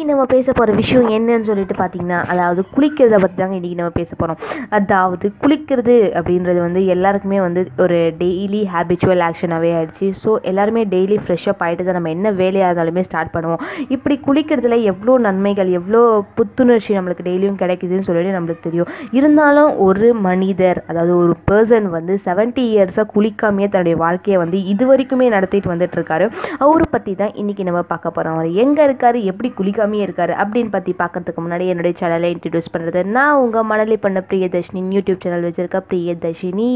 இன்றைக்கி நம்ம பேச போகிற விஷயம் என்னன்னு சொல்லிட்டு பார்த்தீங்கன்னா அதாவது குளிக்கிறத பற்றி தாங்க இன்றைக்கி நம்ம பேச போகிறோம் அதாவது குளிக்கிறது அப்படின்றது வந்து எல்லாருக்குமே வந்து ஒரு டெய்லி ஹேபிச்சுவல் ஆக்ஷனாகவே ஆகிடுச்சு ஸோ எல்லாருமே டெய்லி ஃப்ரெஷ்ஷப் ஆகிட்டு தான் நம்ம என்ன வேலையாக இருந்தாலுமே ஸ்டார்ட் பண்ணுவோம். இப்படி குளிக்கிறதுல எவ்வளோ நன்மைகள் எவ்வளோ புத்துணர்ச்சி நம்மளுக்கு டெய்லியும் கிடைக்குதுன்னு சொல்லிட்டு நம்மளுக்கு தெரியும். இருந்தாலும் ஒரு மனிதர் அதாவது ஒரு பர்சன் வந்து செவன்ட்டி இயர்ஸாக குளிக்காமையே தன்னுடைய வாழ்க்கையை வந்து இது வரைக்குமே நடத்திட்டு வந்துட்டு இருக்காரு. அவரை பற்றி தான் இன்றைக்கி நம்ம பார்க்க போகிறோம் அவர் எங்கே இருக்காரு எப்படி குளிக்காமையே இருக்காரு அப்படின்னு பற்றி பார்க்கறதுக்கு முன்னாடி என்னுடைய சேனலை இன்ட்ரடியூஸ் பண்ணுறது நான் உங்கள் மணலி பண்ண பிரியதர்ஷினி யூடியூப் சேனல் வச்சுருக்க பிரியதர்ஷினி.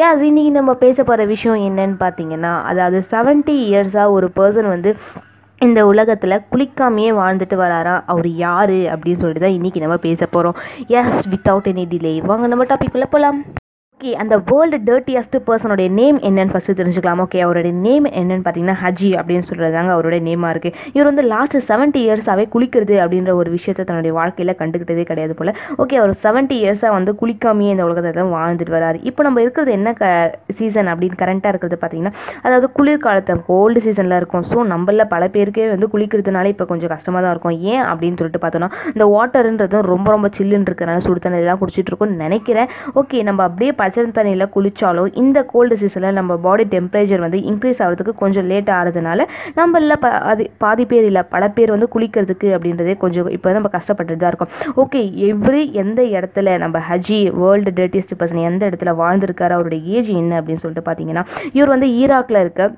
யாஸ் இன்னைக்கு நம்ம பேச போகிற விஷயம் என்னன்னு பார்த்தீங்கன்னா அதாவது செவன்ட்டி இயர்ஸாக ஒரு பர்சன் வந்து இந்த உலகத்தில் குளிக்காமையே வாழ்ந்துட்டு வராராம். அவர் யார் அப்படின்னு சொல்லிட்டு தான் இன்றைக்கி நம்ம பேச போகிறோம் எஸ் வித்தவுட் எனி டிலே வாங்க நம்ம டாபிக் உள்ள போகலாம் ஓகே அந்த வேர்ல்டு டர்ட்டியஸ்ட் பர்சனுடைய நேம் என்னன்னு ஃபஸ்ட்டு தெரிஞ்சுக்கலாம். ஓகே அவருடைய நேம் என்னன்னு பார்த்தீங்கன்னா ஹஜி அப்படின்னு சொல்கிறது தாங்க அவருடைய நேமாக இருக்குது இவர் வந்து லாஸ்ட் செவன்ட்டி இயர்ஸாகவே குளிக்கிறது அப்படின்ற ஒரு விஷயத்தை தன்னுடைய வாழ்க்கையில் கண்டுக்கிட்டதே கிடையாது போல். ஓகே அவர் செவன்ட்டி இயர்ஸாக வந்து குளிக்காமையே இந்த உலகத்தில் தான் வாழ்ந்துட்டு வராரு. இப்போ நம்ம இருக்கிறது என்ன க சீசன் அப்படின்னு கரண்ட்டாக இருக்கிறது பார்த்தீங்கன்னா அதாவது குளிர்காலத்தை கோல்டு சீசனில் இருக்கும். ஸோ நம்மள பல பேருக்கே வந்து குளிக்கிறதுனால இப்போ கொஞ்சம் கஷ்டமாக தான் இருக்கும். ஏன் அப்படின்னு சொல்லிட்டு பார்த்தோன்னா இந்த வாட்டருன்றதும் ரொம்ப ரொம்ப சில்லுன்னு இருக்கிறனால சுடு தண்ணி குடிச்சிட்டு இருக்கோம்னு நினைக்கிறேன். ஓகே நம்ம அப்படியே பச்சை தண்ணியில் குளித்தாலும் இந்த கோல்டு சீசனில் நம்ம பாடி டெம்பரேச்சர் வந்து இன்க்ரீஸ் ஆகிறதுக்கு கொஞ்சம் லேட் ஆகிறதுனால நம்மள ப அது பாதி பேர் இல்லை பல பேர் வந்து குளிக்கிறதுக்கு அப்படின்றதே கொஞ்சம் இப்போ நம்ம கஷ்டப்பட்டுட்டு தான் இருக்கோம். ஓகே எவ்ரி எந்த இடத்துல நம்ம ஹஜி வேர்ல்டு டேட்டியஸ்ட் பர்சன் எந்த இடத்துல வாழ்ந்திருக்காரு அவருடைய ஏஜ் என்ன அப்படின்னு சொல்லிட்டு பார்த்தீங்கன்னா இவர் வந்து ஈராக்கில் இருக்க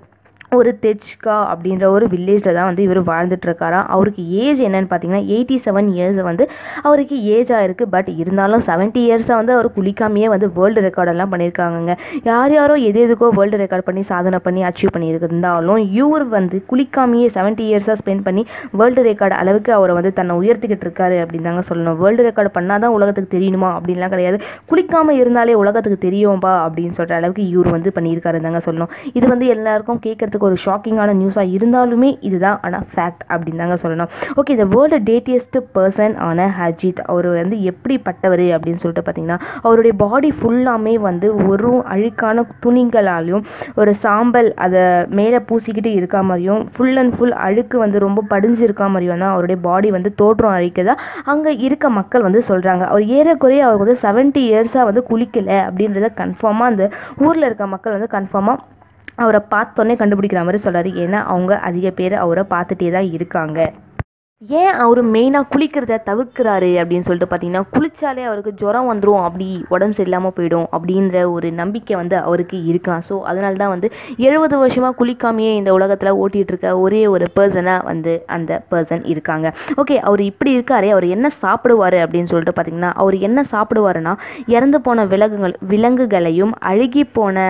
ஒரு தெச்கா அப்படின்ற ஒரு வில்லேஜில் தான் வந்து இவர் வாழ்ந்துட்டுருக்காராம் அவருக்கு ஏஜ் என்னன்னு பார்த்தீங்கன்னா எயிட்டி செவன் இயர்ஸ் வந்து அவருக்கு ஏஜ் ஆயிருக்கு. பட் இருந்தாலும் செவன்ட்டி இயர்ஸாக வந்து அவர் குளிக்காமையே வந்து வேர்ல்டு ரெக்கார்டெல்லாம் பண்ணியிருக்காங்கங்க. யார் யாரோ எது எதுக்கோ வேர்ல்டு ரெக்கார்ட் பண்ணி சாதனை பண்ணி அச்சீவ் பண்ணியிருந்தாலும் இவர் வந்து குளிக்காமையே செவன்ட்டி இயர்ஸாக ஸ்பெண்ட் பண்ணி வேர்ல்டு ரெக்கார்டு அளவுக்கு அவரை வந்து தன்னை உயர்த்திக்கிட்டு இருக்காரு அப்படின்னு தாங்க சொல்லணும். வேர்ல்டு ரெக்கார்டு பண்ணால் தான் உலகத்துக்கு தெரியணுமா அப்படின்லாம் கிடையாது. குளிக்காமல் இருந்தாலே உலகத்துக்கு தெரியும்பா அப்படின்னு சொல்கிற அளவுக்கு இவர் வந்து பண்ணியிருக்காரு தாங்க சொல்லணும். இது வந்து எல்லாருக்கும் கேட்கறதுக்கு ஒரு ஷாக்கிங்கான நியூஸாக இருந்தாலுமே இதுதான் ஆனால் ஃபேக்ட் அப்படின்னு தாங்க சொல்லணும். ஓகே இந்த வேர்ல்டு டேட்டியஸ்ட் பர்சன் ஆன ஹஜித் அவர் வந்து எப்படிப்பட்டவர் அப்படின்னு சொல்லிட்டு பார்த்தீங்கன்னா அவருடைய பாடி ஃபுல்லாமே வந்து ஒரு அழுக்கான துணிகளாலையும் ஒரு சாம்பல் அதை மேலே பூசிக்கிட்டு இருக்க மாதிரியும் ஃபுல் அண்ட் ஃபுல் அழுக்கு வந்து ரொம்ப படிஞ்சு மாதிரியும் தான் அவருடைய பாடி வந்து தோற்றம் அழிக்கதா அங்கே இருக்க மக்கள் வந்து சொல்கிறாங்க அவர் ஏறக்குறைய அவர் வந்து செவன்ட்டி இயர்ஸாக வந்து குளிக்கலை அப்படின்றத கன்ஃபார்மாக அந்த ஊரில் இருக்க மக்கள் வந்து கன்ஃபார்மாக அவரை பார்த்தோன்னே கண்டுபிடிக்கிற மாதிரி சொல்கிறாரு ஏன்னா அவங்க அதிக பேர் அவரை பார்த்துட்டே தான் இருக்காங்க. ஏன் அவர் மெயினாக குளிக்கிறத தவிர்க்கிறாரு அப்படின்னு சொல்லிட்டு பார்த்தீங்கன்னா குளிச்சாலே அவருக்கு ஜுரம் வந்துடும் அப்படி உடம்பு சரியில்லாமல் போயிடும் அப்படின்ற ஒரு நம்பிக்கை வந்து அவருக்கு இருக்கான் ஸோ அதனால தான் வந்து எழுபது வருஷமாக குளிக்காமையே இந்த உலகத்தில் ஓட்டிகிட்டு இருக்க ஒரே ஒரு பர்சனாக வந்து அந்த பர்சன் இருக்காங்க. ஓகே அவர் இப்படி இருக்காரே அவர் என்ன சாப்பிடுவார் அப்படின்னு சொல்லிட்டு பார்த்தீங்கன்னா அவர் என்ன சாப்பிடுவாருன்னா இறந்து போன விலங்குகள் விலங்குகளையும் அழுகி போன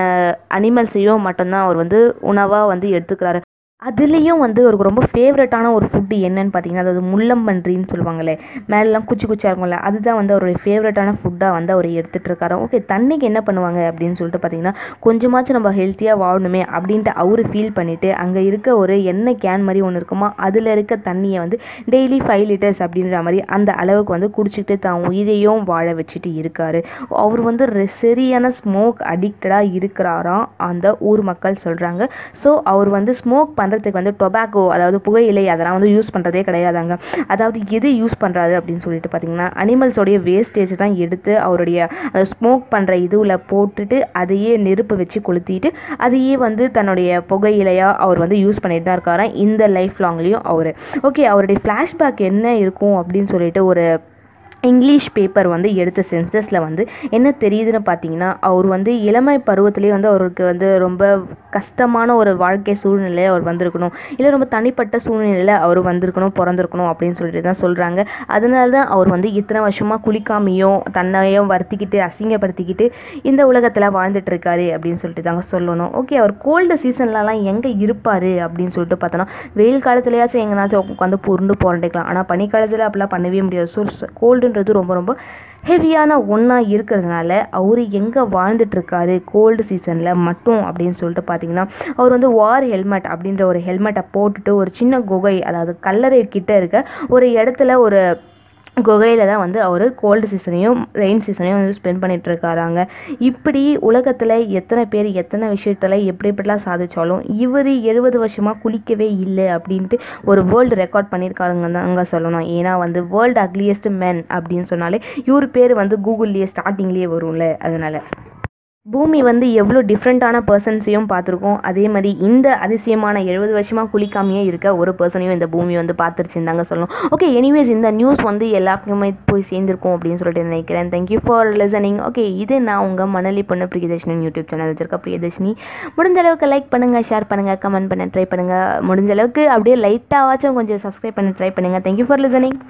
அனிமல்ஸையும் மட்டும்தான் அவர் வந்து உணவாக வந்து எடுத்துக்கிறாரு. அதுலேயும் வந்து அவருக்கு ரொம்ப ஃபேவரட்டான ஒரு ஃபுட்டு என்னன்னு பார்த்தீங்கன்னா அதாவது முள்ளம்பன்றின்னு சொல்லுவாங்களே மேலெலாம் குச்சி குச்சியாக இருக்கும்ல அதுதான் வந்து அவருடைய ஃபேவரட்டான ஃபுட்டாக வந்து அவர் எடுத்துகிட்டு இருக்காரு. ஓகே தண்ணிக்கு என்ன பண்ணுவாங்க அப்படின்னு சொல்லிட்டு பார்த்தீங்கன்னா கொஞ்சமாச்சும் நம்ம ஹெல்த்தியாக வாழணுமே அப்படின்ட்டு அவர் ஃபீல் பண்ணிவிட்டு அங்கே இருக்க ஒரு எண்ணெய் கேன் மாதிரி ஒன்று இருக்குமா அதில் இருக்க தண்ணியை வந்து டெய்லி ஃபைவ் லிட்டர்ஸ் அப்படின்ற மாதிரி அந்த அளவுக்கு வந்து குடிச்சிக்கிட்டு தான் உயிரையும் வாழ வச்சுட்டு இருக்காரு. அவர் வந்து சரியான ஸ்மோக் அடிக்டடாக இருக்கிறாராம் அந்த ஊர் மக்கள் சொல்கிறாங்க ஸோ அவர் வந்து ஸ்மோக் பண்ணுற பண்ணுறதுக்கு வந்து டொபாக்கோ அதாவது புகையிலை அதெல்லாம் வந்து யூஸ் பண்ணுறதே கிடையாதாங்க. அதாவது எது யூஸ் பண்ணுறாரு அப்படின்னு சொல்லிட்டு பார்த்தீங்கன்னா அனிமல்ஸோடைய வேஸ்டேஜ் தான் எடுத்து அவருடைய ஸ்மோக் பண்ணுற இதுவில் போட்டுட்டு அதையே நெருப்பு வச்சு கொளுத்திட்டு அதையே வந்து தன்னுடைய புகையிலையாக அவர் வந்து யூஸ் பண்ணிட்டு தான் இருக்காராம் இந்த லைஃப் லாங்லேயும் அவர். ஓகே அவருடைய ஃப்ளாஷ்பேக் என்ன இருக்கும் அப்படின்னு சொல்லிட்டு ஒரு இங்கிலீஷ் பேப்பர் வந்து எடுத்த சென்சஸில் வந்து என்ன தெரியுதுன்னு பார்த்தீங்கன்னா அவர் வந்து இளமை பருவத்திலே வந்து அவருக்கு வந்து ரொம்ப கஷ்டமான ஒரு வாழ்க்கை சூழ்நிலையில் அவர் வந்திருக்கணும். இல்லை ரொம்ப தனிப்பட்ட சூழ்நிலையில் அவர் வந்திருக்கணும் பிறந்திருக்கணும் அப்படின்னு சொல்லிட்டு தான் சொல்கிறாங்க அதனால தான் அவர் வந்து இத்தனை வருஷமாக குளிக்காமையும் தன்னையும் வருத்திக்கிட்டு அசிங்கப்படுத்திக்கிட்டு இந்த உலகத்தில் வாழ்ந்துட்டுருக்காரு அப்படின்னு சொல்லிட்டு தாங்க சொல்லணும். ஓகே அவர் கோல்டு சீசன்லலாம் எங்கே இருப்பார் அப்படின்னு சொல்லிட்டு பார்த்தோன்னா வெயில் காலத்துலையாச்சும் எங்கேனாச்சும் உட்காந்து புருண்டு புரண்டிக்கலாம் ஆனால் பனிக்காலத்தில் அப்படிலாம் பண்ணவே முடியாது. ஸோ கோல்டுன்றது ரொம்ப ரொம்ப ஹெவியான ஒன்றா இருக்கிறதுனால அவர் எங்கே வாழ்ந்துட்டுருக்காரு கோல்டு சீசனில் மட்டும் அப்படின்னு சொல்லிட்டு பார்த்தீங்கன்னா அவர் வந்து வார் ஹெல்மெட் அப்படின்ற ஒரு ஹெல்மெட்டை போட்டுட்டு ஒரு சின்ன குகை அதாவது கல்லறை கிட்ட இருக்க ஒரு இடத்துல ஒரு குகையில் தான் வந்து அவர் கோல்டு சீசனையும் ரெயின் சீசனையும் வந்து ஸ்பெண்ட் பண்ணிகிட்ருக்காராங்க இப்படி உலகத்தில் எத்தனை பேர் எத்தனை விஷயத்தில் எப்படி எப்படிலாம் சாதித்தாலும் இவர் எழுபது வருஷமாக குளிக்கவே இல்லை அப்படின்ட்டு ஒரு வேர்ல்டு ரெக்கார்ட் பண்ணியிருக்காருங்க தாங்க சொல்லணும். ஏன்னா வந்து வேர்ல்டு அக்லியஸ்ட் மென் அப்படின்னு சொன்னாலே இவர் பேர் வந்து கூகுள்லேயே ஸ்டார்டிங்லேயே வரும்ல அதனால். பூமி வந்து எவ்வளோ டிஃப்ரெண்ட்டான பர்சன்ஸையும் பார்த்துருக்கோம். அதே மாதிரி இந்த அதிசயமான எழுபது வருஷமாக குளிக்காமையே இருக்க ஒரு பர்சனையும் இந்த பூமி வந்து பார்த்துருச்சுன்னு தாங்க சொல்லணும். ஓகே எனிவேஸ் இந்த நியூஸ் வந்து எல்லாருக்குமே போய் சேர்ந்துருக்கும் அப்படின்னு சொல்லிட்டு நினைக்கிறேன். தேங்க்யூ ஃபார் லிசனிங் ஓகே இது நான் உங்கள் மணலி பொண்ணு பிரியதர்ஷினி யூடியூப் சேனல் வச்சிருக்க பிரியதர்ஷினி. முடிஞ்ச அளவுக்கு லைக் பண்ணுங்கள் ஷேர் பண்ணுங்கள் கமெண்ட் பண்ண ட்ரை பண்ணுங்கள் முடிஞ்ச அளவுக்கு அப்படியே லைட்டாகவாச்சும் கொஞ்சம் சப்ஸ்கிரைப் பண்ண ட்ரை பண்ணுங்கள் தேங்க்யூ ஃபார் லிசனிங்